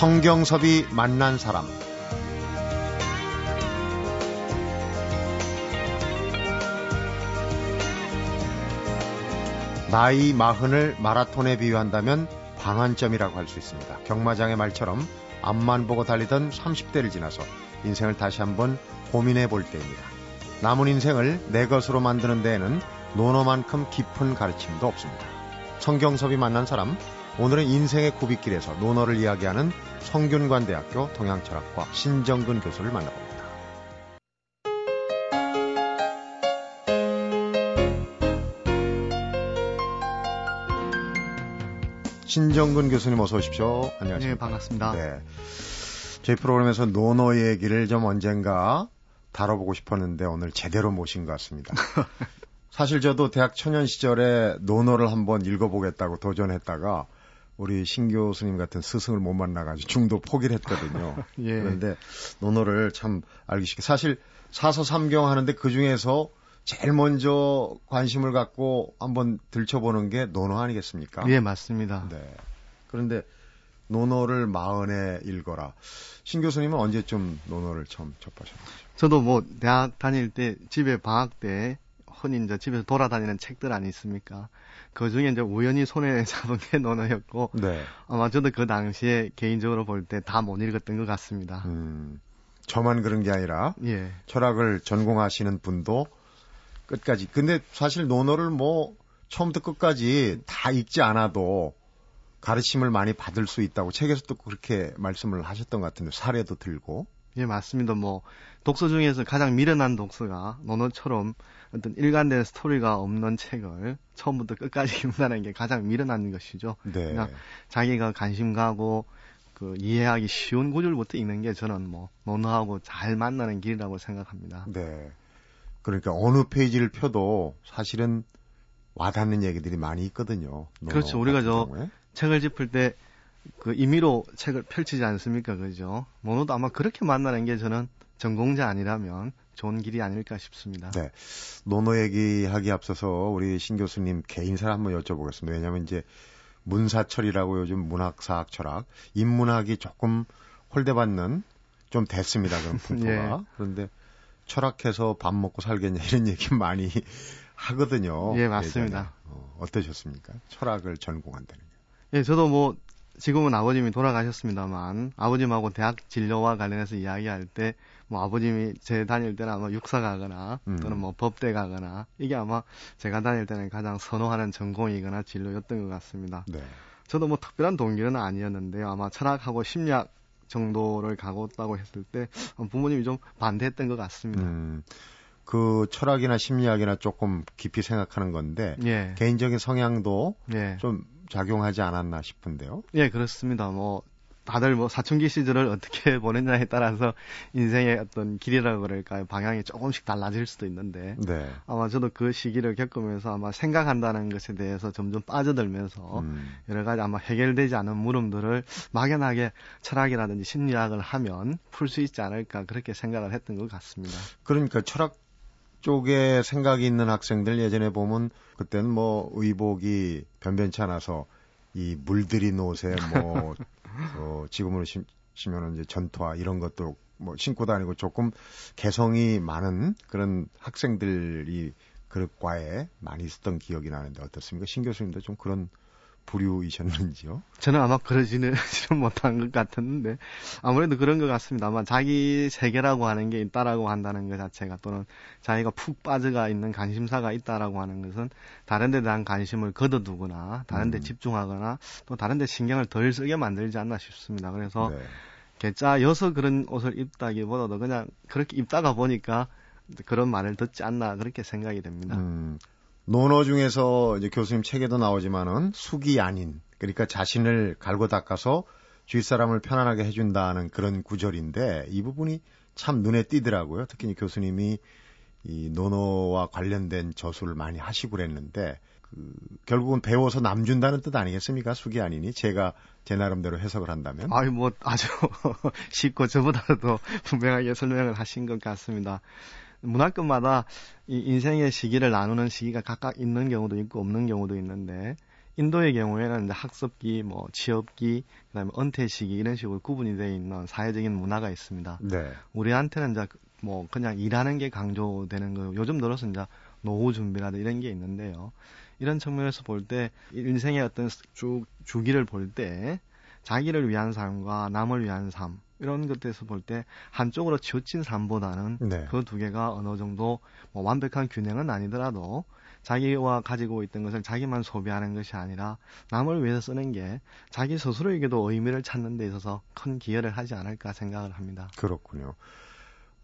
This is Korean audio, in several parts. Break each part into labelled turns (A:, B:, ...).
A: 성경섭이 만난 사람 나이 마흔을 마라톤에 비유한다면 반환점이라고 할 수 있습니다. 경마장의 말처럼 앞만 보고 달리던 30대를 지나서 인생을 다시 한번 고민해 볼 때입니다. 남은 인생을 내 것으로 만드는 데에는 논어만큼 깊은 가르침도 없습니다. 성경섭이 만난 사람, 오늘은 인생의 고비길에서 논어를 이야기하는 성균관대학교 동양철학과 신정근 교수를 만나봅니다. 신정근 교수님 어서 오십시오. 안녕하십니까.
B: 네, 반갑습니다. 네.
A: 저희 프로그램에서 논어 얘기를 좀 언젠가 다뤄보고 싶었는데 오늘 제대로 모신 것 같습니다. 사실 저도 대학 청년 시절에 논어를 한번 읽어보겠다고 도전했다가 우리 신 교수님 같은 스승을 못 만나가지고 중도 포기를 했거든요. 예. 그런데 논어를 참 알기 쉽게 사실 사서 삼경 하는데 그 중에서 제일 먼저 관심을 갖고 한번 들춰보는 게 논어 아니겠습니까?
B: 예, 맞습니다.
A: 네. 그런데 논어를 마흔에 읽어라. 신 교수님은 언제쯤 논어를 처음 접하셨나요?
B: 저도 뭐 대학 다닐 때 집에 방학 때 흔히 이제 집에서 돌아다니는 책들 아니 있습니까? 그 중에 이제 우연히 손에 잡은 게 논어였고 네. 아마 저도 그 당시에 개인적으로 볼 때 다 못 읽었던 것 같습니다. 음,
A: 저만 그런 게 아니라 예. 철학을 전공하시는 분도 끝까지. 근데 사실 논어를 뭐 처음부터 끝까지 다 읽지 않아도 가르침을 많이 받을 수 있다고 책에서도 그렇게 말씀을 하셨던 것 같은데 사례도 들고.
B: 예, 맞습니다. 뭐 독서 중에서 가장 미련한 독서가 논어처럼 어떤 일관된 스토리가 없는 책을 처음부터 끝까지 읽는다는 게 가장 미련한 것이죠. 네. 그냥 자기가 관심 가고 그 이해하기 쉬운 구절부터 읽는 게 저는 뭐 논어하고 잘 만나는 길이라고 생각합니다.
A: 네. 그러니까 어느 페이지를 펴도 사실은 와닿는 얘기들이 많이 있거든요.
B: 그렇죠. 우리가 저 경우에. 책을 짚을 때 그 임의로 책을 펼치지 않습니까? 그죠? 모노도 아마 그렇게 만나는 게 저는 전공자 아니라면 좋은 길이 아닐까 싶습니다.
A: 네. 논어 얘기하기 앞서서 우리 신 교수님 개인사를 한번 여쭤보겠습니다. 왜냐하면 이제 문사철이라고 요즘 문학 사학 철학, 인문학이 조금 홀대받는 좀 됐습니다. 그런 풍토가. 예. 그런데 철학해서 밥 먹고 살겠냐 이런 얘기 많이 하거든요.
B: 예, 맞습니다.
A: 어, 어떠셨습니까? 철학을 전공한다는
B: 게. 예, 저도 뭐 지금은 아버님이 돌아가셨습니다만 아버님하고 대학 진로와 관련해서 이야기할 때 뭐 아버님이 제 다닐 때는 아마 육사 가거나 음. 또는 뭐 법대 가거나 이게 아마 제가 다닐 때는 가장 선호하는 전공이거나 진로였던 것 같습니다. 네. 저도 뭐 특별한 동기는 아니었는데요. 아마 철학하고 심리학 정도를 가고 있다고 했을 때 부모님이 좀 반대했던 것 같습니다. 음,
A: 그 철학이나 심리학이나 조금 깊이 생각하는 건데 예. 개인적인 성향도 예. 좀 작용하지 않았나 싶은데요.
B: 예, 그렇습니다. 뭐 다들 뭐 사춘기 시절을 어떻게 보냈냐에 따라서 인생의 어떤 길이라고 그럴까요 방향이 조금씩 달라질 수도 있는데 네. 아마 저도 그 시기를 겪으면서 아마 생각한다는 것에 대해서 점점 빠져들면서 음. 여러 가지 아마 해결되지 않은 물음들을 막연하게 철학이라든지 심리학을 하면 풀 수 있지 않을까 그렇게 생각을 했던 것 같습니다.
A: 그러니까 철학 쪽에 생각이 있는 학생들 예전에 보면 그때는 뭐 의복이 변변치 않아서 이 물들인 옷에 뭐 어, 지금으로 시, 시면은 이제 전투화 이런 것도 뭐 신고 다니고 조금 개성이 많은 그런 학생들이 그룹 과에 많이 있었던 기억이 나는데 어떻습니까? 신 교수님도 좀 그런 부류이셨는지요?
B: 저는 아마 그러지는 못한 것 같았는데 아무래도 그런 것 같습니다. 아마 자기 세계라고 하는 게 있다라고 한다는 것 자체가 또는 자기가 푹 빠져가 있는 관심사가 있다라고 하는 것은 다른 데 대한 관심을 거둬두거나 다른 데 음. 집중하거나 또 다른 데 신경을 덜 쓰게 만들지 않나 싶습니다. 그래서 네. 개짜여서 그런 옷을 입다기보다도 그냥 그렇게 입다가 보니까 그런 말을 듣지 않나 그렇게 생각이 됩니다. 음.
A: 논어 중에서 이제 교수님 책에도 나오지만은 숙이 아닌 그러니까 자신을 갈고 닦아서 주위 사람을 편안하게 해준다는 그런 구절인데 이 부분이 참 눈에 띄더라고요. 특히 교수님이 이 논어와 관련된 저술을 많이 하시고 그랬는데 그 결국은 배워서 남 준다는 뜻 아니겠습니까? 숙이 아니니 제가 제 나름대로 해석을 한다면.
B: 아유 뭐 아주 쉽고 저보다도 분명하게 설명을 하신 것 같습니다. 문학급마다 이 인생의 시기를 나누는 시기가 각각 있는 경우도 있고 없는 경우도 있는데 인도의 경우에는 이제 학습기, 뭐 취업기, 그다음에 은퇴 시기 이런 식으로 구분이 되어 있는 사회적인 문화가 있습니다.
A: 네.
B: 우리한테는 이제 뭐 그냥 일하는 게 강조되는 거 요즘 들어서 이제 노후 준비라든 이런 게 있는데요. 이런 측면에서 볼 때 인생의 어떤 주, 주기를 볼 때 자기를 위한 삶과 남을 위한 삶 이런 것들에서 볼 때 한쪽으로 치우친 삶보다는
A: 네.
B: 그두 개가 어느 정도 뭐 완벽한 균형은 아니더라도 자기와 가지고 있던 것을 자기만 소비하는 것이 아니라 남을 위해서 쓰는 게 자기 스스로에게도 의미를 찾는 데 있어서 큰 기여를 하지 않을까 생각을 합니다.
A: 그렇군요.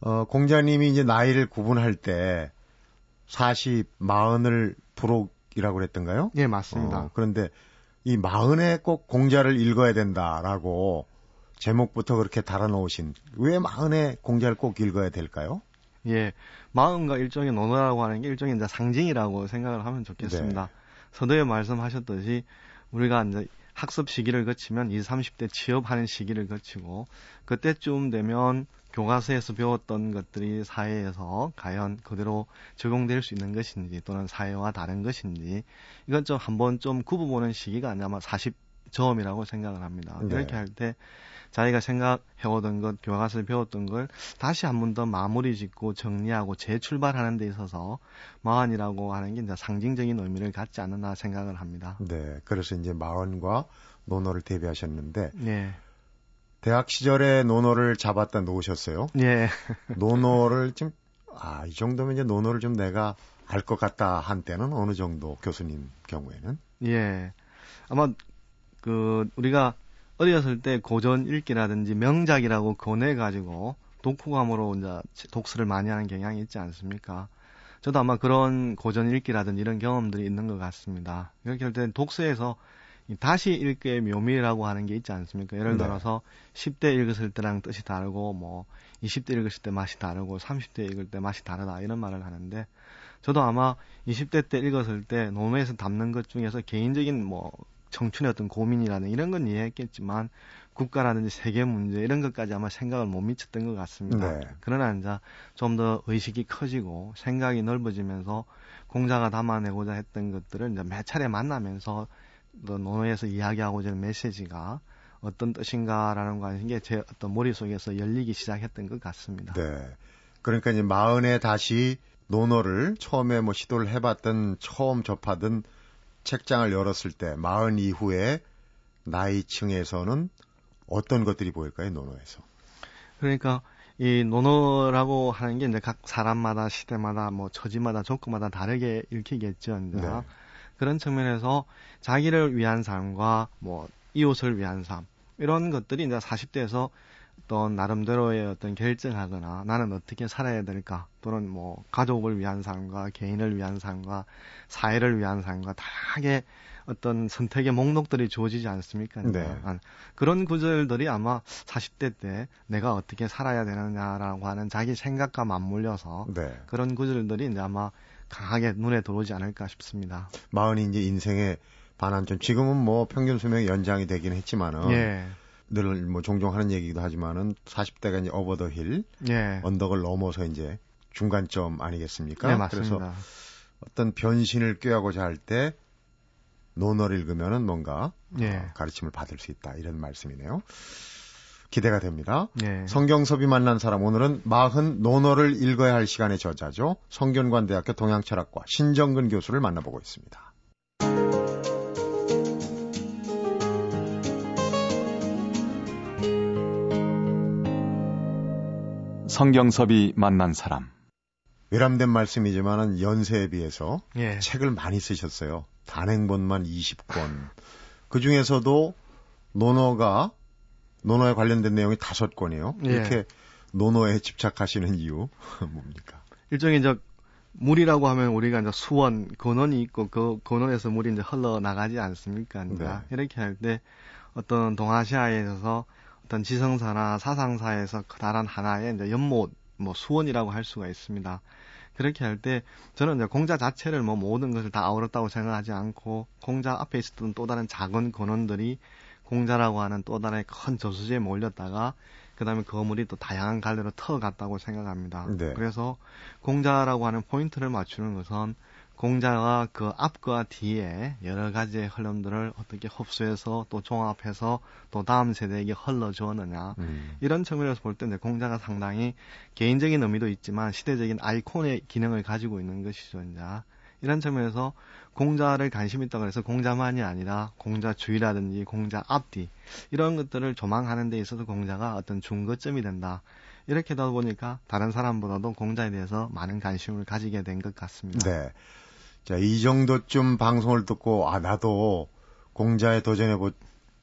A: 어, 공자님이 이제 나이를 구분할 때 40, 40을 부록이라고 그랬던가요?
B: 예, 맞습니다.
A: 어, 그런데 이 마흔에 꼭 공자를 읽어야 된다라고 제목부터 그렇게 달아놓으신 왜 마흔에 공자를 꼭 읽어야 될까요?
B: 예, 마음과 일종의 논어라고 하는 게 일종의 이제 상징이라고 생각을 하면 좋겠습니다. 네. 서두에 말씀하셨듯이 우리가 이제 학습 시기를 거치면 20, 30대 취업하는 시기를 거치고 그때쯤 되면 교과서에서 배웠던 것들이 사회에서 과연 그대로 적용될 수 있는 것인지 또는 사회와 다른 것인지 이건 좀 한번 좀 구분보는 시기가 아마 40점이라고 생각을 합니다. 네. 이렇게 할 때 자기가 생각해오던 것, 교과서를 배웠던 걸 다시 한 번 더 마무리 짓고 정리하고 재출발하는 데 있어서 마흔이라고 하는 게 이제 상징적인 의미를 갖지 않나 생각을 합니다.
A: 네. 그래서 이제 마흔과 논어를 대비하셨는데
B: 네.
A: 대학 시절에 논어를 잡았다 놓으셨어요.
B: 예.
A: 논어를 좀, 아, 이 정도면 이제 논어를 좀 내가 알 것 같다 한 때는 어느 정도 교수님 경우에는?
B: 예. 아마, 그, 우리가 어렸을 때 고전 읽기라든지 명작이라고 권해가지고 독후감으로 이제 독서를 많이 하는 경향이 있지 않습니까? 저도 아마 그런 고전 읽기라든지 이런 경험들이 있는 것 같습니다. 이렇게 할때 독서에서 다시 읽기의 묘미라고 하는 게 있지 않습니까? 예를 네. 들어서 네. 10대 읽었을 때랑 뜻이 다르고 뭐 20대 읽었을 때 맛이 다르고 30대 읽을 때 맛이 다르다 이런 말을 하는데 저도 아마 20대 때 읽었을 때 논어에서 담는 것 중에서 개인적인 뭐 청춘의 어떤 고민이라는 이런 건 이해했겠지만 국가라든지 세계 문제 이런 것까지 아마 생각을 못 미쳤던 것 같습니다. 네. 그러나 이제 좀 더 의식이 커지고 생각이 넓어지면서 공자가 담아내고자 했던 것들을 이제 몇 차례 만나면서 논어에서 이야기하고자 하는 메시지가 어떤 뜻인가라는 거 하는 게 제 어떤 머릿속에서 열리기 시작했던 것 같습니다.
A: 네. 그러니까 이제 마흔에 다시 논어를 처음에 뭐 시도를 해봤던 처음 접하던 책장을 열었을 때 마흔 이후에 나이층에서는 어떤 것들이 보일까요, 논어에서?
B: 그러니까 이 논어라고 하는 게 이제 각 사람마다 시대마다 뭐 처지마다 조건마다 다르게 읽히겠죠. 이제. 네. 그런 측면에서 자기를 위한 삶과 뭐 이웃을 위한 삶 이런 것들이 이제 40대에서 어떤 나름대로의 어떤 결정하거나 나는 어떻게 살아야 될까 또는 뭐 가족을 위한 삶과 개인을 위한 삶과 사회를 위한 삶과 다양하게 어떤 선택의 목록들이 주어지지 않습니까?
A: 네.
B: 그런 구절들이 아마 40대 때 내가 어떻게 살아야 되느냐라고 하는 자기 생각과 맞물려서
A: 네.
B: 그런 구절들이 이제 아마 강하게 눈에 들어오지 않을까 싶습니다.
A: 마흔이 이제 인생의 반환점. 지금은 뭐 평균 수명이 연장이 되긴 했지만은
B: 예.
A: 늘 뭐 종종 하는 얘기도 하지만은 40대가 이제 오버 더 힐,
B: 예.
A: 언덕을 넘어서 이제 중간점 아니겠습니까?
B: 네, 맞습니다.
A: 그래서 어떤 변신을 꾀하고자 할 때 논어를 읽으면은 뭔가
B: 예.
A: 어, 가르침을 받을 수 있다 이런 말씀이네요. 기대가 됩니다.
B: 예.
A: 성경섭이 만난 사람 오늘은 마흔 논어를 읽어야 할 시간의 저자죠. 성균관대학교 동양철학과 신정근 교수를 만나보고 있습니다.
C: 성경섭이 만난 사람.
A: 외람된 말씀이지만은 연세에 비해서
B: 예.
A: 책을 많이 쓰셨어요. 단행본만 20권. 그 중에서도 논어가 논어에 관련된 내용이 다섯 권이에요.
B: 예.
A: 이렇게 논어에 집착하시는 이유 뭡니까?
B: 일종의 이제 물이라고 하면 우리가 이제 수원 근원이 있고 그 근원에서 물이 이제 흘러 나가지 않습니까? 네. 이렇게 할 때 어떤 동아시아에 있어서 어떤 지성사나 사상사에서 커다란 하나의 이제 연못, 뭐 수원이라고 할 수가 있습니다. 그렇게 할 때 저는 이제 공자 자체를 뭐 모든 것을 다 아우렀다고 생각하지 않고 공자 앞에 있었던 또 다른 작은 근원들이 공자라고 하는 또 다른 큰 저수지에 몰렸다가 그다음에 거물이 또 다양한 갈래로 터갔다고 생각합니다.
A: 네.
B: 그래서 공자라고 하는 포인트를 맞추는 것은 공자가 그 앞과 뒤에 여러 가지의 흐름들을 어떻게 흡수해서 또 종합해서 또 다음 세대에게 흘러주었느냐
A: 음.
B: 이런 측면에서 볼 때 이제 공자가 상당히 개인적인 의미도 있지만 시대적인 아이콘의 기능을 가지고 있는 것이죠 이제 이런 측면에서 공자를 관심 있다고 해서 공자만이 아니라 공자 주의라든지 공자 앞뒤 이런 것들을 조망하는 데 있어서 공자가 어떤 중거점이 된다 이렇게 다 보니까 다른 사람보다도 공자에 대해서 많은 관심을 가지게 된 것 같습니다.
A: 네. 자, 이 정도쯤 방송을 듣고, 아, 나도 공자에 도전해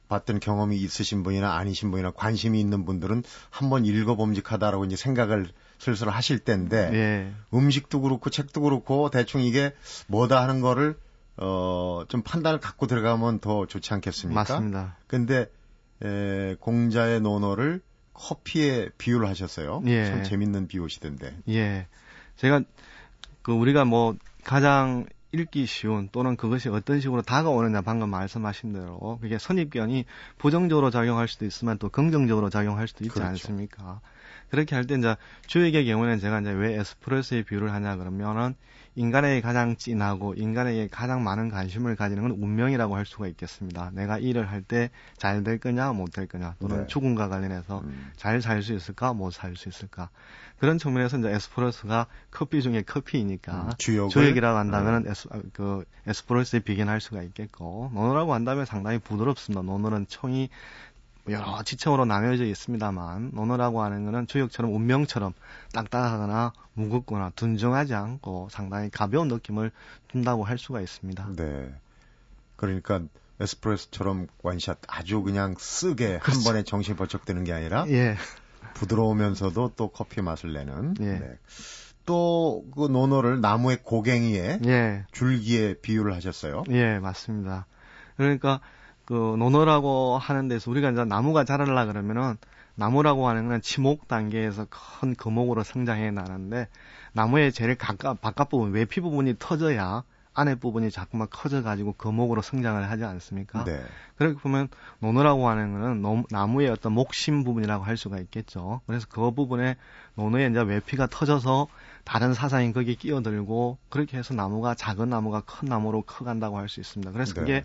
A: 봤던 경험이 있으신 분이나 아니신 분이나 관심이 있는 분들은 한번 읽어봄직하다라고 이제 생각을 슬슬 하실 때인데,
B: 예.
A: 음식도 그렇고 책도 그렇고 대충 이게 뭐다 하는 거를, 어, 좀 판단을 갖고 들어가면 더 좋지 않겠습니까?
B: 맞습니다.
A: 근데, 에, 공자의 논어를 커피에 비유를 하셨어요.
B: 예.
A: 참 재밌는 비유시던데.
B: 예. 제가 그 우리가 뭐 가장 읽기 쉬운 또는 그것이 어떤 식으로 다가오느냐 방금 말씀하신 대로 그게 선입견이 부정적으로 작용할 수도 있으면 또 긍정적으로 작용할 수도 있지
A: 그렇죠.
B: 않습니까? 그렇게 할 때 이제 주역의 경우는 제가 이제 왜 에스프레소의 비유를 하냐 그러면은 인간에게 가장 진하고 인간에게 가장 많은 관심을 가지는 건 운명이라고 할 수가 있겠습니다. 내가 일을 할 때 잘 될 거냐 못 될 거냐 또는
A: 네.
B: 죽음과 관련해서
A: 음.
B: 잘살 수 있을까 못 살 수 있을까 그런 측면에서 이제 에스프레소가 커피 중에 커피이니까
A: 음,
B: 주역이라고 한다면 에스, 아, 그 에스프레소에 비견할 수가 있겠고 논어라고 한다면 상당히 부드럽습니다. 논어는 총이 여러 지층으로 나뉘어져 있습니다만 논어라고 하는 것은 주역처럼 운명처럼 딱딱하거나 무겁거나 둔정하지 않고 상당히 가벼운 느낌을 둔다고 할 수가 있습니다.
A: 네. 그러니까 에스프레소처럼 원샷 아주 그냥 쓰게 한
B: 그렇죠.
A: 번에 정신 번쩍 드는 게 아니라
B: 예,
A: 부드러우면서도 또 커피 맛을 내는.
B: 예.
A: 네. 또그 논어를 나무의 고갱이에
B: 예.
A: 줄기에 비유를 하셨어요.
B: 예, 맞습니다. 그러니까 그 논어라고 하는 데서 우리가 이제 나무가 자라려 그러면은 나무라고 하는 건 치목 단계에서 큰 거목으로 성장해 나는데 나무의 제일 가까 바깥 부분 외피 부분이 터져야 안에 부분이 자꾸만 커져 가지고 거목으로 성장을 하지 않습니까?
A: 네.
B: 그렇게 보면 논어라고 하는 거는 노- 나무의 어떤 목심 부분이라고 할 수가 있겠죠. 그래서 그 부분에 논어에 이제 외피가 터져서 다른 사상이 거기에 끼어들고 그렇게 해서 나무가 작은 나무가 큰 나무로 커간다고 할 수 있습니다. 그래서
A: 네.
B: 그게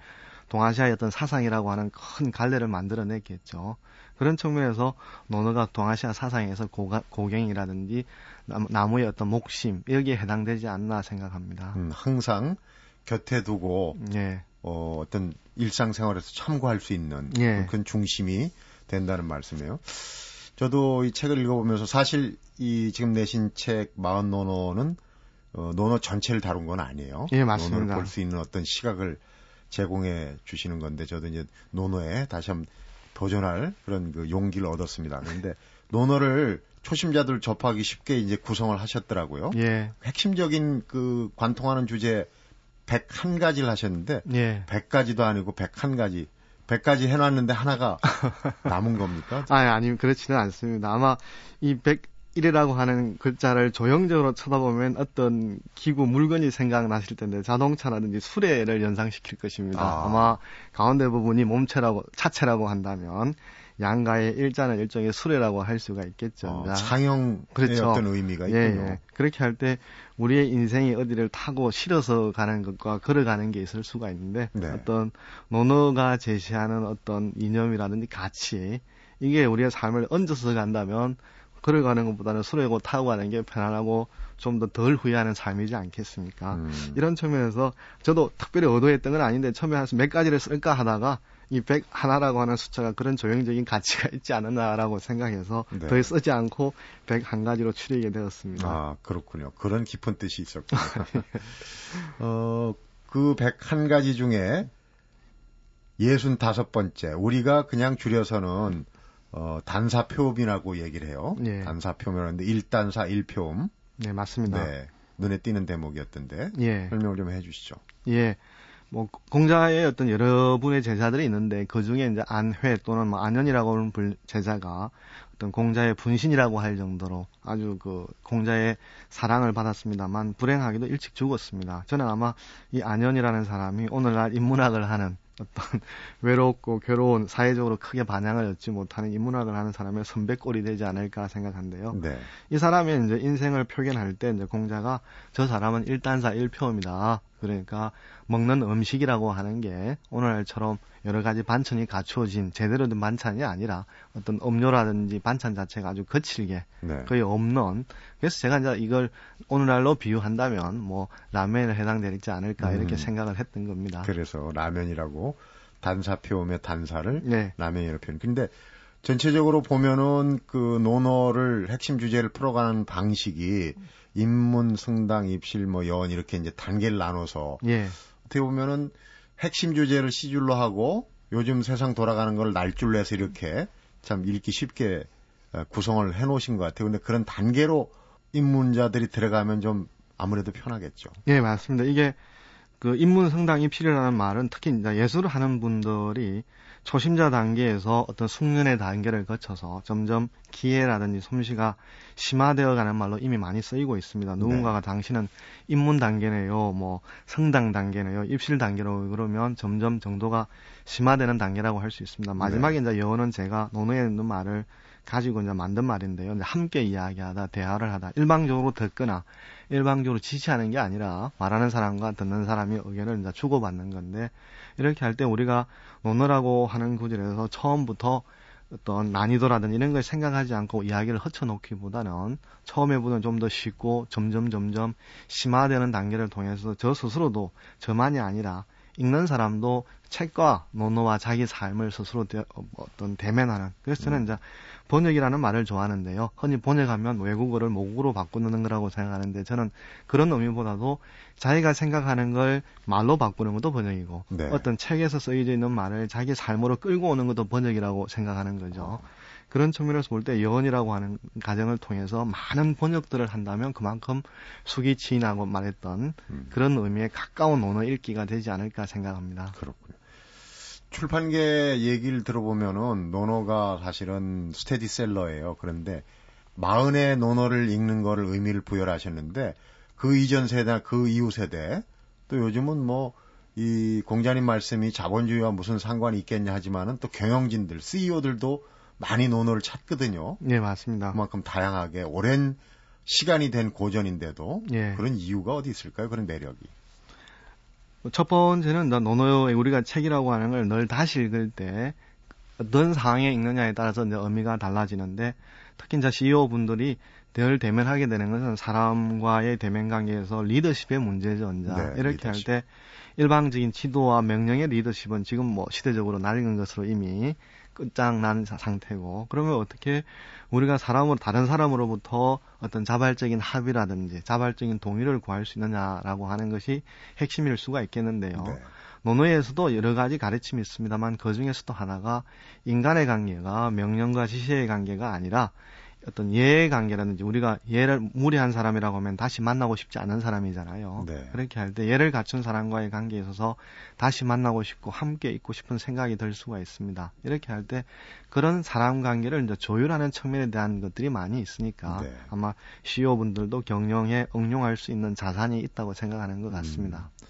B: 동아시아의 어떤 사상이라고 하는 큰 갈래를 만들어냈겠죠. 그런 측면에서 논어가 동아시아 사상에서 고가, 고갱이라든지 나무, 나무의 어떤 목심 여기에 해당되지 않나 생각합니다.
A: 음, 항상 곁에 두고
B: 예,
A: 어, 어떤 일상생활에서 참고할 수 있는
B: 예.
A: 큰 중심이 된다는 말씀이에요. 저도 이 책을 읽어보면서 사실 이 지금 내신 책 마흔 논어는 어, 논어 전체를 다룬 건 아니에요.
B: 예, 맞습니다.
A: 논어를 볼 수 있는 어떤 시각을 제공해 주시는 건데 저도 이제 논어에 다시 한번 도전할 그런 그 용기를 얻었습니다. 그런데 논어를 초심자들 접하기 쉽게 이제 구성을 하셨더라고요.
B: 예,
A: 핵심적인 그 관통하는 주제 101가지를 하셨는데
B: 예.
A: 100가지도 아니고 101가지. 100가지 해놨는데 하나가 남은 겁니까?
B: 아니, 아니, 그렇지는 않습니다. 아마 이 101이라고 하는 글자를 조형적으로 쳐다보면 어떤 기구, 물건이 생각나실 텐데 자동차라든지 수레를 연상시킬 것입니다.
A: 아.
B: 아. 마 가운데 부분이 몸체라고, 차체라고 한다면 양가의 일자는 일종의 수레라고 할 수가 있겠죠.
A: 어,
B: 자,
A: 창형의
B: 그렇죠.
A: 어떤 의미가
B: 예,
A: 있군요.
B: 예. 그렇게 할 때 우리의 인생이 어디를 타고 실어서 가는 것과 걸어가는 게 있을 수가 있는데
A: 네.
B: 어떤 논어가 제시하는 어떤 이념이라든지 가치 이게 우리의 삶을 얹어서 간다면 걸어가는 것보다는 수레고 타고 가는 게 편안하고 좀 더 덜 후회하는 삶이지 않겠습니까?
A: 음.
B: 이런 측면에서 저도 특별히 의도했던 건 아닌데 처음에 한 몇 가지를 쓸까 하다가 이 101라고 하는 숫자가 그런 조형적인 가치가 있지 않느냐라고 생각해서
A: 네.
B: 더 쓰지 않고 101가지로 추리게 되었습니다.
A: 아, 그렇군요. 그런 깊은 뜻이 있었군요. 어, 그 101가지 중에 65번째, 우리가 그냥 줄여서는 어, 단사 표음이라고 얘기를 해요.
B: 예.
A: 단사표음이라는데 1단사 1표음.
B: 네, 맞습니다.
A: 네. 눈에 띄는 대목이었던데.
B: 예.
A: 설명을 좀 해주시죠.
B: 예. 뭐 공자의 어떤 여러 분의 제자들이 있는데 그 중에 이제 안회 또는 뭐 안현이라고 하는 불- 제자가 어떤 공자의 분신이라고 할 정도로 아주 그 공자의 사랑을 받았습니다만 불행하게도 일찍 죽었습니다. 저는 아마 이 안현이라는 사람이 오늘날 인문학을 하는 어떤 외롭고 괴로운 사회적으로 크게 반향을 얻지 못하는 인문학을 하는 사람의 선배꼴이 되지 않을까 생각한데요. 네. 이 사람의 이제 인생을 표현할 때 이제 공자가 저 사람은 일단사 일표입니다. 그러니까 먹는 음식이라고 하는 게 오늘날처럼 여러 가지 반찬이 갖추어진 제대로 된 반찬이 아니라 어떤 음료라든지 반찬 자체가 아주 거칠게 네. 거의 없는 그래서 제가 이제 이걸 오늘날로 비유한다면 뭐 라면에 해당되지 않을까 이렇게 음. 생각을 했던 겁니다.
A: 그래서 라면이라고 단사표음의 단사를 네. 라면이라고 표현. 근데 전체적으로 보면은 그 논어를 핵심 주제를 풀어가는 방식이 인문, 승당, 입실, 뭐연 이렇게 이제 단계를 나눠서 예. 어떻게 보면은 핵심 주제를 시줄로 하고 요즘 세상 돌아가는 걸 날줄로 해서 이렇게 참 읽기 쉽게 어, 구성을 해 놓으신 것 같아요. 근데 그런 단계로 입문자들이 들어가면 좀 아무래도 편하겠죠.
B: 예, 맞습니다. 이게 그 인문 성당 입실이라는 말은 특히 이제 예술을 하는 분들이 초심자 단계에서 어떤 숙련의 단계를 거쳐서 점점 기회라든지 솜씨가 심화되어 가는 말로 이미 많이 쓰이고 있습니다. 네. 누군가가 당신은 입문 단계네요, 뭐 성당 단계네요, 입실 단계로 그러면 점점 정도가 심화되는 단계라고 할 수 있습니다. 마지막에 네. 이제 여어는 제가 논어에 있는 말을 가지고 이제 만든 말인데요. 이제 함께 이야기하다, 대화를 하다, 일방적으로 듣거나 일방적으로 지시하는 게 아니라 말하는 사람과 듣는 사람이 의견을 이제 주고받는 건데 이렇게 할 때 우리가 논어라고 하는 구절에서 처음부터 어떤 난이도라든 이런 걸 생각하지 않고 이야기를 허쳐놓기보다는 처음에보다는 좀 더 쉽고 점점 점점 심화되는 단계를 통해서 저 스스로도 저만이 아니라 읽는 사람도 책과 논어와 자기 삶을 스스로 대, 어떤 대면하는 그래서 저는 음. 이제 번역이라는 말을 좋아하는데요. 흔히 번역하면 외국어를 모국어로 바꾸는 거라고 생각하는데 저는 그런 의미보다도 자기가 생각하는 걸 말로 바꾸는 것도 번역이고 네. 어떤 책에서 쓰여져 있는 말을 자기 삶으로 끌고 오는 것도 번역이라고 생각하는 거죠. 어. 그런 측면에서 볼때 여언이라고 하는 과정을 통해서 많은 번역들을 한다면 그만큼 숙이 지인하고 말했던 음. 그런 의미에 가까운 언어 읽기가 되지 않을까 생각합니다.
A: 그렇군요. 출판계 얘기를 들어보면은 논어가 사실은 스테디셀러예요. 그런데 마흔의 논어를 읽는 거를 의미를 부여하셨는데 그 이전 세대, 그 이후 세대 또 요즘은 뭐 이 공자님 말씀이 자본주의와 무슨 상관이 있겠냐 하지만은 또 경영진들, CEO들도 많이 논어를 찾거든요.
B: 네, 맞습니다.
A: 그만큼 다양하게 오랜 시간이 된 고전인데도 예. 그런 이유가 어디 있을까요? 그런 매력이.
B: 첫 번째는 노노의 우리가 책이라고 하는 걸 늘 다시 읽을 때 어떤 상황에 읽느냐에 따라서 이제 의미가 달라지는데 특히 이제 CEO 분들이 늘 대면하게 되는 것은 사람과의 대면 관계에서 리더십의 문제죠, 이제. 네, 이렇게 할때 일방적인 지도와 명령의 리더십은 지금 뭐 시대적으로 낡은 것으로 이미 끝장난 상태고 그러면 어떻게 우리가 사람으로 다른 사람으로부터 어떤 자발적인 합의라든지 자발적인 동의를 구할 수 있느냐라고 하는 것이 핵심일 수가 있겠는데요. 네. 논어에서도 여러 가지 가르침이 있습니다만 그 중에서도 하나가 인간의 관계가 명령과 지시의 관계가 아니라 어떤 예의 관계라든지 우리가 예를 무리한 사람이라고 하면 다시 만나고 싶지 않은 사람이잖아요. 네. 그렇게 할 때 예를 갖춘 사람과의 관계에 있어서 다시 만나고 싶고 함께 있고 싶은 생각이 들 수가 있습니다. 이렇게 할 때 그런 사람 관계를 이제 조율하는 측면에 대한 것들이 많이 있으니까 네. 아마 CEO 분들도 경영에 응용할 수 있는 자산이 있다고 생각하는 것 같습니다. 음.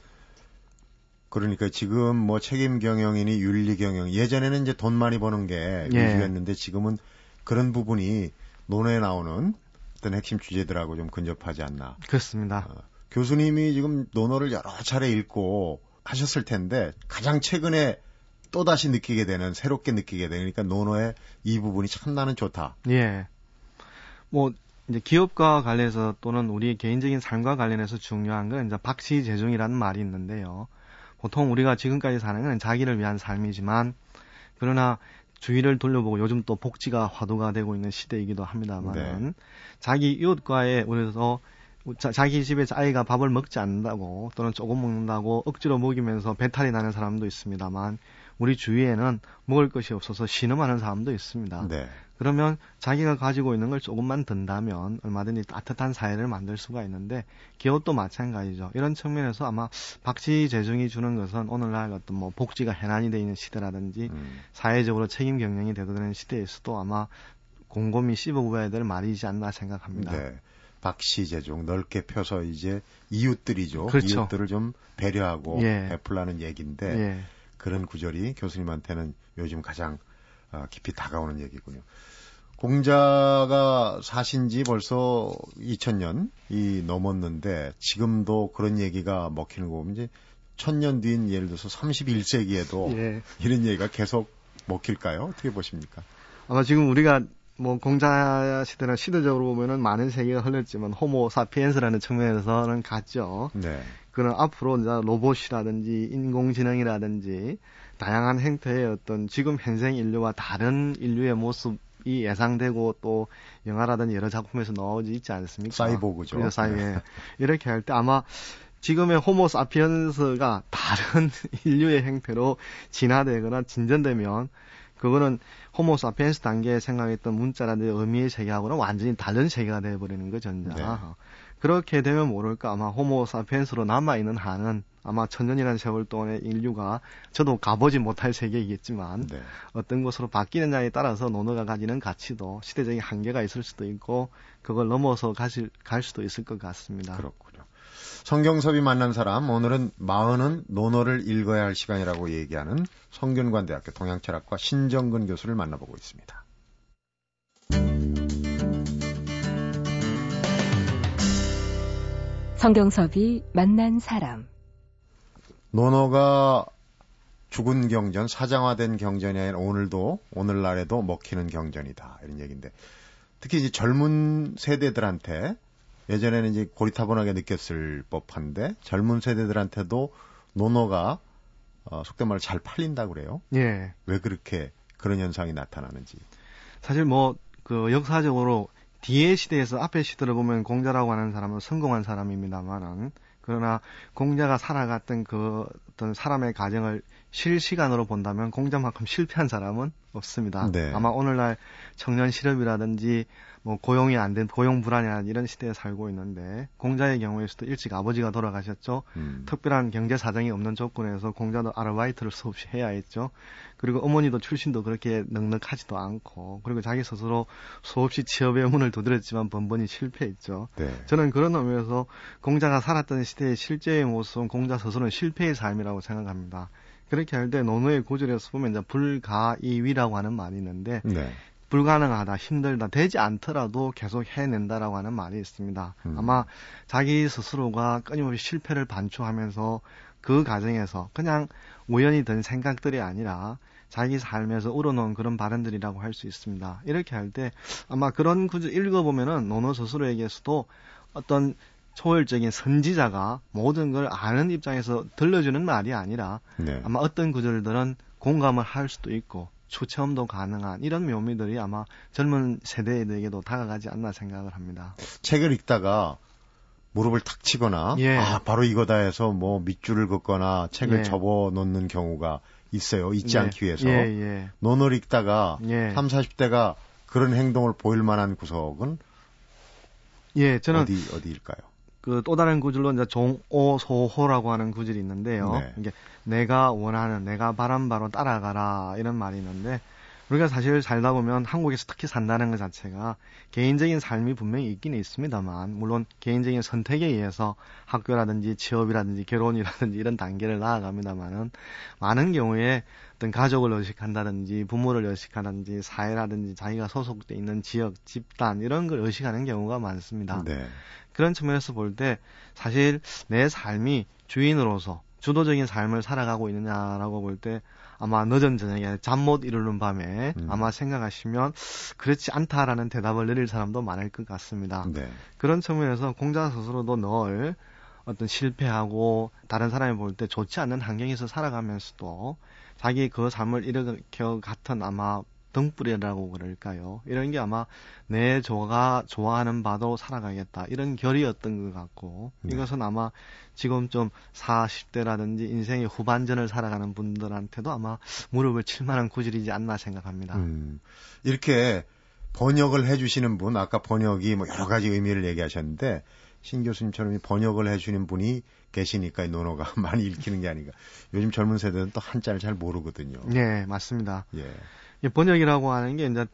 A: 그러니까 지금 뭐 책임 경영이니 윤리 경영 예전에는 이제 돈 많이 버는 게 예. 위주였는데 지금은 그런 부분이 논에 나오는 어떤 핵심 주제들하고 좀 근접하지 않나.
B: 그렇습니다. 어,
A: 교수님이 지금 논어를 여러 차례 읽고 하셨을 텐데 가장 최근에 또 다시 느끼게 되는 새롭게 느끼게 되니까 논어의 이 부분이 참 나는 좋다.
B: 예. 뭐 이제 기업과 관련해서 또는 우리 개인적인 삶과 관련해서 중요한 건 이제 박시 재중이라는 말이 있는데요. 보통 우리가 지금까지 사는 건 자기를 위한 삶이지만 그러나 주위를 돌려보고 요즘 또 복지가 화두가 되고 있는 시대이기도 합니다만은 네. 자기 이웃과의 우리서 자, 기 집에 아이가 밥을 먹지 않는다고 또는 조금 먹는다고 억지로 먹이면서 배탈이 나는 사람도 있습니다만 우리 주위에는 먹을 것이 없어서 신음하는 사람도 있습니다. 네. 그러면 자기가 가지고 있는 걸 조금만 든다면 얼마든지 따뜻한 사회를 만들 수가 있는데 기업도 마찬가지죠. 이런 측면에서 아마 박씨 재정이 주는 것은 오늘날 어떤 뭐 복지가 해난이 돼 있는 시대라든지 음. 사회적으로 책임 경영이 되는 시대에서도 아마 곰곰이 씹어보아야 될 말이지 않나 생각합니다. 네.
A: 박씨재종 넓게 펴서 이제 이웃들이죠. 그렇죠. 이웃들을 좀 배려하고 예. 베풀라는 얘기인데 예. 그런 구절이 교수님한테는 요즘 가장 어, 깊이 다가오는 얘기군요. 공자가 사신 지 벌써 2000년이 넘었는데 지금도 그런 얘기가 먹히는 거 보면 이제 천년 뒤인 예를 들어서 31세기에도 예. 이런 얘기가 계속 먹힐까요? 어떻게 보십니까?
B: 아마 지금 우리가 뭐 공자 시대나 시대적으로 보면은 많은 세계가 흘렀지만 호모 사피엔스라는 측면에서는 같죠. 네. 그는 앞으로 이제 로봇이라든지 인공지능이라든지 다양한 행태의 어떤 지금 현생 인류와 다른 인류의 모습 이 예상되고 또 영화라든지 여러 작품에서 나오지 있지 않습니까?
A: 사이보그죠.
B: 그죠, 사이 네. 이렇게 할 때 아마 지금의 호모 사피엔스가 다른 인류의 형태로 진화되거나 진전되면 그거는 호모 사피엔스 단계에 생각했던 문자라든지 의미의 세계하고는 완전히 다른 세계가 되어버리는 거죠. 네. 그렇게 되면 모를까 아마 호모 사피엔스로 남아있는 한은 아마 천년이라는 세월 동안의 인류가 저도 가보지 못할 세계이겠지만 네. 어떤 곳으로 바뀌느냐에 따라서 논어가 가지는 가치도 시대적인 한계가 있을 수도 있고 그걸 넘어서 가실, 갈 수도 있을 것 같습니다.
A: 그렇군요. 성경섭이 만난 사람 오늘은 마흔은 논어를 읽어야 할 시간이라고 얘기하는 성균관대학교 동양철학과 신정근 교수를 만나보고 있습니다.
D: 성경섭이 만난 사람
A: 논어가 죽은 경전, 사장화된 경전이 아니라 오늘도, 오늘날에도 먹히는 경전이다. 이런 얘기인데. 특히 이제 젊은 세대들한테 예전에는 이제 고리타분하게 느꼈을 법한데 젊은 세대들한테도 논어가 어, 속된 말로 잘 팔린다고 그래요.
B: 예.
A: 왜 그렇게 그런 현상이 나타나는지.
B: 사실 뭐 그 역사적으로 뒤의 시대에서 앞의 시대를 보면 공자라고 하는 사람은 성공한 사람입니다만은 그러나 공자가 살아갔던 그 어떤 사람의 가정을 실시간으로 본다면 공자만큼 실패한 사람은 없습니다. 네. 아마 오늘날 청년 실업이라든지 뭐 고용이 안 된 고용 불안이나 이런 시대에 살고 있는데 공자의 경우에서도 일찍 아버지가 돌아가셨죠. 음. 특별한 경제 사정이 없는 조건에서 공자도 아르바이트를 수없이 해야 했죠. 그리고 어머니도 출신도 그렇게 넉넉하지도 않고 그리고 자기 스스로 수없이 취업의 문을 두드렸지만 번번이 실패했죠. 네. 저는 그런 의미에서 공자가 살았던 시대의 실제의 모습은 공자 스스로는 실패의 삶이라고 생각합니다. 그렇게 할 때 논어의 구절에서 보면 이제 불가이위라고 하는 말이 있는데 네. 불가능하다, 힘들다, 되지 않더라도 계속 해낸다라고 하는 말이 있습니다. 음. 아마 자기 스스로가 끊임없이 실패를 반추하면서 그 과정에서 그냥 우연히 든 생각들이 아니라 자기 삶에서 우러놓은 그런 발언들이라고 할 수 있습니다. 이렇게 할 때 아마 그런 구절 읽어보면은 노노 스스로에게서도 어떤 초월적인 선지자가 모든 걸 아는 입장에서 들려주는 말이 아니라 네. 아마 어떤 구절들은 공감을 할 수도 있고 추체험도 가능한 이런 묘미들이 아마 젊은 세대에게도 다가가지 않나 생각을 합니다.
A: 책을 읽다가 무릎을 탁 치거나 예. 아 바로 이거다 해서 뭐 밑줄을 긋거나 책을 예. 접어 놓는 경우가 있어요. 잊지 예. 않기 위해서. 예, 예. 논을 읽다가 예. 3, 40대가 그런 행동을 보일 만한 구석은 예, 저는 어디 어디일까요?
B: 그 또 다른 구절로 이제 종오소호라고 하는 구절이 있는데요. 네. 이게 내가 원하는 내가 바람 바로 따라가라 이런 말이 있는데 우리가 사실 살다 보면 한국에서 특히 산다는 것 자체가 개인적인 삶이 분명히 있긴 있습니다만 물론 개인적인 선택에 의해서 학교라든지 취업이라든지 결혼이라든지 이런 단계를 나아갑니다만은 많은 경우에 어떤 가족을 의식한다든지 부모를 의식한다든지 사회라든지 자기가 소속돼 있는 지역 집단 이런 걸 의식하는 경우가 많습니다. 네. 그런 측면에서 볼 때 사실 내 삶이 주인으로서 주도적인 삶을 살아가고 있느냐라고 볼 때 아마 늦은 저녁에 잠 못 이루는 밤에 음. 아마 생각하시면 그렇지 않다라는 대답을 내릴 사람도 많을 것 같습니다. 네. 그런 측면에서 공자 스스로도 늘 어떤 실패하고 다른 사람이 볼 때 좋지 않는 환경에서 살아가면서도 자기 그 삶을 일으켜 같은 아마 등불이라고 그럴까요? 이런 게 아마 내 조가 좋아하는 바도 살아가겠다. 이런 결이었던 것 같고, 네. 이것은 아마 지금 좀 40대라든지 인생의 후반전을 살아가는 분들한테도 아마 무릎을 칠 만한 구질이지 않나 생각합니다. 음,
A: 이렇게 번역을 해주시는 분, 아까 번역이 뭐 여러 가지 의미를 얘기하셨는데, 신 교수님처럼 번역을 해주시는 분이 계시니까 이 논어가 많이 읽히는 게 아닌가. 요즘 젊은 세대는 또 한자를 잘 모르거든요.
B: 네, 맞습니다. 예. 번역이라고 하는 게 이제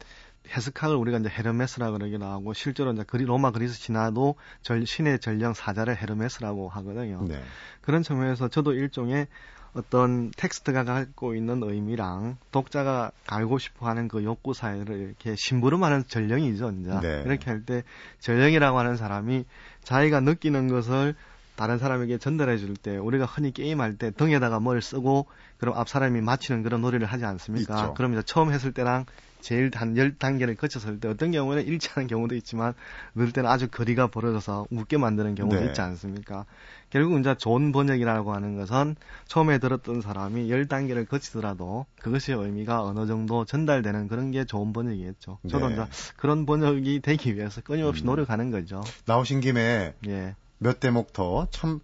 B: 해석학을 우리가 이제 헤르메스라 그러기도 하고 실제로 이제 그리 로마 그리스 진화도 절, 신의 전령 사자를 헤르메스라고 하거든요. 네. 그런 측면에서 저도 일종의 어떤 텍스트가 갖고 있는 의미랑 독자가 알고 싶어 하는 그 욕구 사이를 이렇게 심부름하는 전령이죠, 이제.
A: 네.
B: 이렇게 할 때 전령이라고 하는 사람이 자기가 느끼는 것을 다른 사람에게 전달해 줄 때 우리가 흔히 게임할 때 등에다가 뭘 쓰고 그럼 앞 사람이 맞히는 그런 놀이를 하지 않습니까?
A: 있죠.
B: 그럼 이제 처음 했을 때랑 제일 한열 단계를 거쳤을 때 어떤 경우에는 일치하는 경우도 있지만 늘 때는 아주 거리가 벌어져서 웃게 만드는 경우도
A: 네.
B: 있지 않습니까? 결국 이제 좋은 번역이라고 하는 것은 처음에 들었던 사람이 열 단계를 거치더라도 그것의 의미가 어느 정도 전달되는 그런 게 좋은 번역이겠죠. 저도
A: 네.
B: 이제 그런 번역이 되기 위해서 끊임없이
A: 음.
B: 노력하는 거죠.
A: 나오신 김에
B: 예.
A: 몇 대목 더 참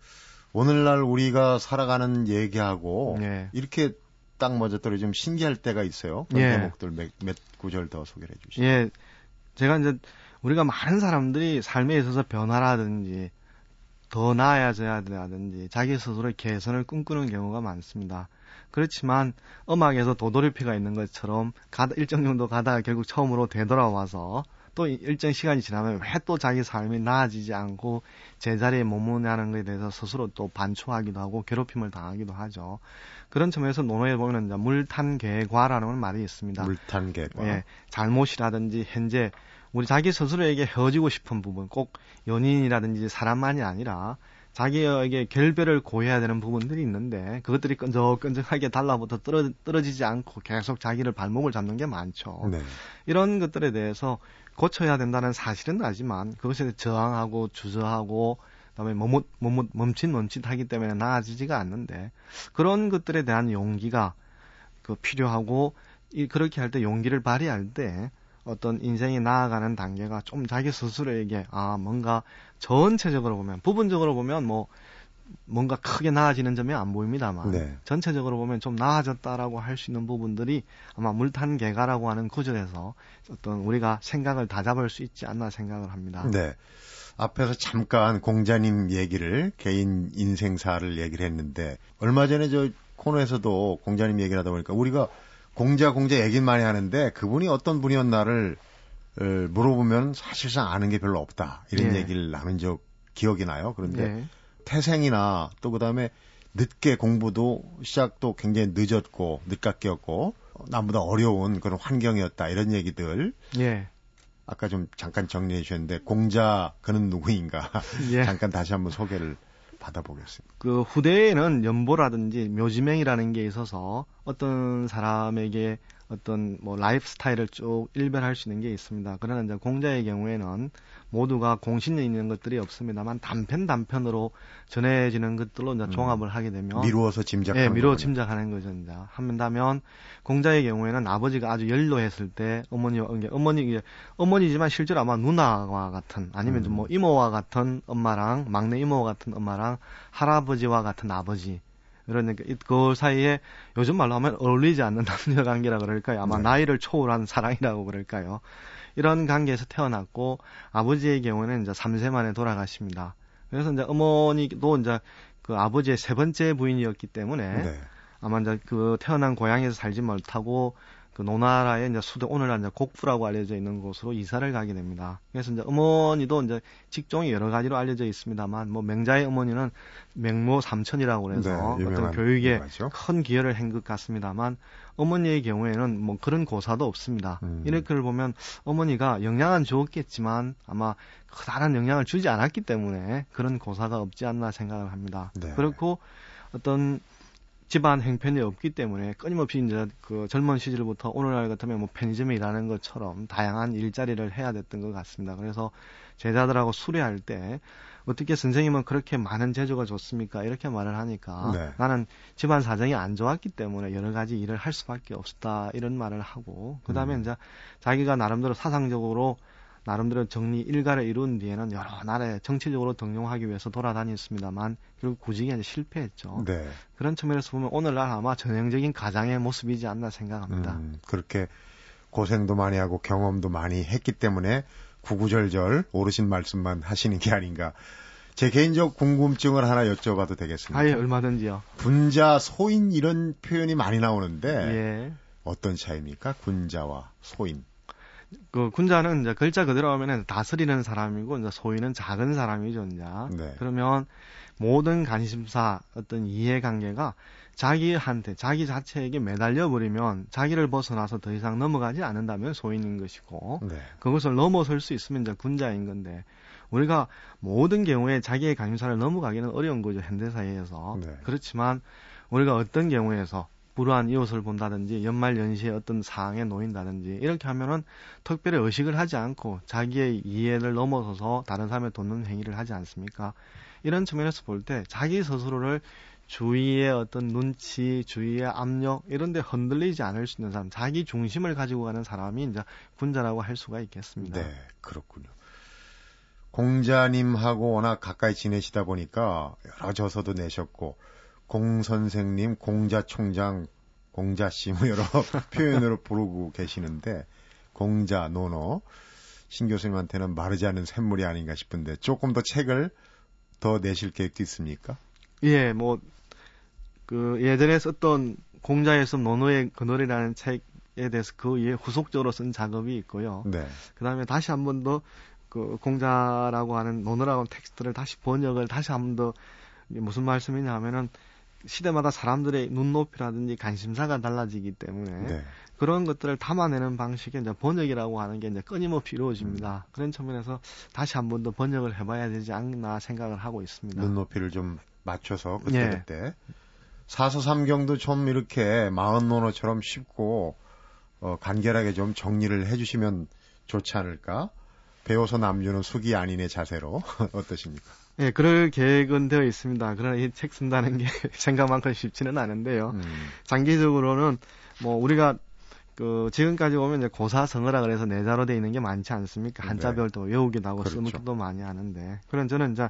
A: 오늘날 우리가 살아가는 얘기하고
B: 예.
A: 이렇게 딱 먼저 떨어지좀 신기할 때가 있어요. 그런
B: 예.
A: 대목들 몇, 몇 구절 더 소개해 주시죠.
B: 예. 제가 이제 우리가 많은 사람들이 삶에 있어서 변화라든지 더 나아져야 되라든지 자기 스스로의 개선을 꿈꾸는 경우가 많습니다. 그렇지만 음악에서 도돌이표가 있는 것처럼 가다, 일정 정도 가다가 결국 처음으로 되돌아와서 또 일정 시간이 지나면 왜 또 자기 삶이 나아지지 않고 제자리에 머무냐는 것에 대해서 스스로 또 반초하기도 하고 괴롭힘을 당하기도 하죠. 그런 점에서 논어에 보면 이제 물탄괴과라는 말이 있습니다.
A: 물탄개과.
B: 예, 잘못이라든지 현재 우리 자기 스스로에게 헤어지고 싶은 부분, 꼭 연인이라든지 사람만이 아니라 자기에게 결별을 고해야 되는 부분들이 있는데 그것들이 끈적끈적하게 달라붙어 떨어, 떨어지지 않고 계속 자기를 발목을 잡는 게 많죠.
A: 네.
B: 이런 것들에 대해서 고쳐야 된다는 사실은 알지만 그것에 대해 저항하고 주저하고 그다음에 머뭇 머뭇 멈칫멈칫하기 때문에 나아지지가 않는데 그런 것들에 대한 용기가 그 필요하고 이 그렇게 할 때 용기를 발휘할 때 어떤 인생이 나아가는 단계가 좀 자기 스스로에게 아 뭔가 전체적으로 보면 부분적으로 보면 뭐 뭔가 크게 나아지는 점이 안 보입니다만
A: 네.
B: 전체적으로 보면 좀 나아졌다라고 할 수 있는 부분들이 아마 물탄 개가라고 하는 구절에서 어떤 우리가 생각을 다 잡을 수 있지 않나 생각을 합니다.
A: 네. 앞에서 잠깐 공자님 얘기를 개인 인생사를 얘기를 했는데 얼마 전에 저 코너에서도 공자님 얘기를 하다 보니까 우리가 공자 공자 얘기는 많이 하는데 그분이 어떤 분이었나를 어, 물어보면 사실상 아는 게 별로 없다 이런
B: 예.
A: 얘기를 나눈 적 기억이 나요. 그런데
B: 네.
A: 태생이나 또 그다음에 늦게 공부도 시작도 굉장히 늦었고 늦깎이였고 어, 남보다 어려운 그런 환경이었다 이런 얘기들
B: 예.
A: 아까 좀 잠깐 정리해 주셨는데 공자 그는 누구인가
B: 예.
A: 잠깐 다시 한번 소개를 받아보겠습니다.
B: 그 후대에는 연보라든지 묘지명이라는 게 있어서 어떤 사람에게 어떤 뭐 라이프 스타일을 쭉 일별할 수 있는 게 있습니다. 그러나 이제 공자의 경우에는 모두가 공신이 있는 것들이 없습니다만 단편 단편으로 전해지는 것들로 이제
A: 음.
B: 종합을 하게 되면
A: 미루어서 짐작하는
B: 예, 미루어. 짐작하는 거죠, 이제. 한다면 공자의 경우에는 아버지가 아주 연로했을 때 어머니와 어머니 어머니지만 실제로 아마 누나와 같은 아니면 좀
A: 음.
B: 뭐 이모와 같은 엄마랑 막내 이모와 같은 엄마랑 할아버지와 같은 아버지 그러니까 이- 그 사이에 요즘 말로 하면 어울리지 않는 남녀 관계라 그럴까요? 아마
A: 네.
B: 나이를 초월한 사랑이라고 그럴까요? 이런 관계에서 태어났고 아버지의 경우는 이제 3세 만에 돌아가십니다. 그래서 이제 어머니도 이제 그 아버지의 세 번째 부인이었기 때문에
A: 네.
B: 아마 이제 그 태어난 고향에서 살지 못하고 그 노나라의 이제 수도 오늘날 이제 곡부라고 알려져 있는 곳으로 이사를 가게 됩니다. 그래서 이제 어머니도 이제 직종이 여러 가지로 알려져 있습니다만 뭐 맹자의 어머니는 맹모 삼천이라고 그래서
A: 네,
B: 어떤 교육에
A: 유명하죠.
B: 큰 기여를 한 것 같습니다만 어머니의 경우에는 뭐 그런 고사도 없습니다.
A: 음.
B: 이렇게 보면 어머니가 영향은 주었겠지만 아마 커다란 영향을 주지 않았기 때문에 그런 고사가 없지 않나 생각을 합니다.
A: 네.
B: 그렇고 어떤 집안 행편이 없기 때문에 끊임없이 이제 그 젊은 시절부터 오늘날 같으면 뭐 편의점에 일하는 것처럼 다양한 일자리를 해야 됐던 것 같습니다. 그래서 제자들하고 수례할 때 어떻게 선생님은 그렇게 많은 재주가 좋습니까? 이렇게 말을 하니까
A: 네.
B: 나는 집안 사정이 안 좋았기 때문에 여러 가지 일을 할 수밖에 없었다 이런 말을 하고 그 다음에
A: 음.
B: 이제 자기가 나름대로 사상적으로 나름대로 정리 일가를 이룬 뒤에는 여러 나라에 정치적으로 등용하기 위해서 돌아다녔습니다만 결국 구직에 이제 실패했죠.
A: 네.
B: 그런 측면에서 보면 오늘날 아마 전형적인 가장의 모습이지 않나 생각합니다.
A: 음, 그렇게 고생도 많이 하고 경험도 많이 했기 때문에 구구절절 오르신 말씀만 하시는 게 아닌가. 제 개인적 궁금증을 하나 여쭤봐도 되겠습니까?
B: 아 예 얼마든지요.
A: 군자, 소인 이런 표현이 많이 나오는데
B: 예.
A: 어떤 차이입니까? 군자와 소인.
B: 그 군자는 이제 글자 그대로 하면은 다스리는 사람이고 이제 소위는 작은 사람이죠, 이제.
A: 네.
B: 그러면 모든 관심사 어떤 이해관계가 자기한테 자기 자체에게 매달려 버리면 자기를 벗어나서 더 이상 넘어가지 않는다면 소인인 것이고
A: 네.
B: 그것을 넘어설 수 있으면 이제 군자인 건데 우리가 모든 경우에 자기의 관심사를 넘어가기는 어려운 거죠 현대 사회에서
A: 네.
B: 그렇지만 우리가 어떤 경우에서 불우한 이웃을 본다든지 연말 연시에 어떤 상황에 놓인다든지 이렇게 하면은 특별히 의식을 하지 않고 자기의 이해를 넘어서서 다른 사람을 돕는 행위를 하지 않습니까? 이런 측면에서 볼 때 자기 스스로를 주위의 어떤 눈치, 주위의 압력 이런 데 흔들리지 않을 수 있는 사람, 자기 중심을 가지고 가는 사람이 이제 군자라고 할 수가 있겠습니다.
A: 네, 그렇군요. 공자님하고 워낙 가까이 지내시다 보니까 여러 저서도 내셨고 공 선생님, 공자 총장, 공자 씨 뭐 여러 표현으로 부르고 계시는데 공자, 노노 신 교수님한테는 마르지 않은 샘물이 아닌가 싶은데 조금 더 책을 더 내실 계획도 있습니까?
B: 예, 뭐, 그, 예전에 썼던 공자의 숲 논어의 그늘이라는 책에 대해서 그 이에 후속적으로 쓴 작업이 있고요.
A: 네.
B: 그 다음에 다시 한 번 더 그 공자라고 하는 논어라고 하는 텍스트를 다시 번역을 다시 한 번 더 무슨 말씀이냐 하면은 시대마다 사람들의 눈높이라든지 관심사가 달라지기 때문에
A: 네.
B: 그런 것들을 담아내는 방식의 이제 번역이라고 하는 게 이제 끊임없이 이루어집니다. 그런 측면에서 다시 한 번 더 번역을 해봐야 되지 않나 생각을 하고 있습니다.
A: 눈높이를 좀 맞춰서
B: 예.
A: 그때 그때 사서삼경도 좀 이렇게 마흔노노처럼 쉽고 어, 간결하게 좀 정리를 해주시면 좋지 않을까? 배워서 남주는 숙이 아닌의 자세로 어떠십니까?
B: 예, 그럴 계획은 되어 있습니다. 그러나 이 책 쓴다는 게 생각만큼 쉽지는 않은데요.
A: 음,
B: 장기적으로는 뭐 우리가 그 지금까지 보면 이제 고사성어라 그래서 내자로 돼 있는 게 많지 않습니까? 한자별도 외우기도 하고
A: 그렇죠.
B: 쓰기도 많이 하는데 그런 저는 이제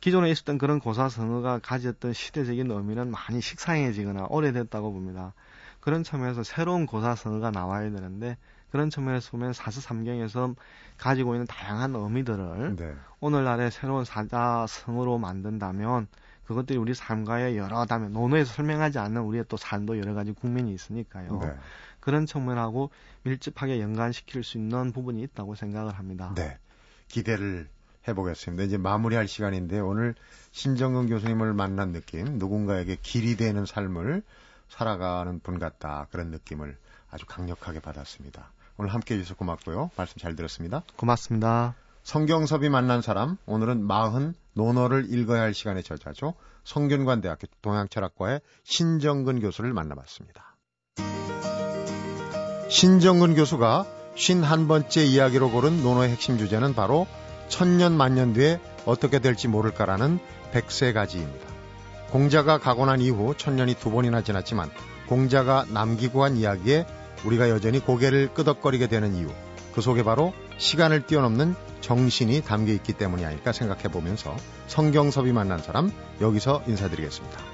B: 기존에 있었던 그런 고사성어가 가졌던 시대적인 의미는 많이 식상해지거나 오래됐다고 봅니다. 그런 측면에서 새로운 고사성어가 나와야 되는데 그런 측면에서 보면 사서삼경에서 가지고 있는 다양한 의미들을
A: 네.
B: 오늘날의 새로운 사자성어로 만든다면 그것들이 우리 삶과의 여러 다면 논어에서 설명하지 않는 우리의 또 삶도 여러 가지 국면이 있으니까요.
A: 네.
B: 그런 측면하고 밀접하게 연관시킬 수 있는 부분이 있다고 생각을 합니다.
A: 네. 기대를 해보겠습니다. 이제 마무리할 시간인데 오늘 신정근 교수님을 만난 느낌, 누군가에게 길이 되는 삶을 살아가는 분 같다. 그런 느낌을 아주 강력하게 받았습니다. 오늘 함께 해주셔서 고맙고요. 말씀 잘 들었습니다.
B: 고맙습니다.
A: 성경섭이 만난 사람, 오늘은 마흔 논어를 읽어야 할 시간의 저자죠. 성균관대학교 동양철학과의 신정근 교수를 만나봤습니다. 신정근 교수가 51번째 이야기로 고른 논어의 핵심 주제는 바로 천년 만년 뒤에 어떻게 될지 모를까라는 백세가지입니다. 공자가 가고 난 이후 천년이 두 번이나 지났지만 공자가 남기고 한 이야기에 우리가 여전히 고개를 끄덕거리게 되는 이유 그 속에 바로 시간을 뛰어넘는 정신이 담겨 있기 때문이 아닐까 생각해 보면서 성경섭이 만난 사람 여기서 인사드리겠습니다.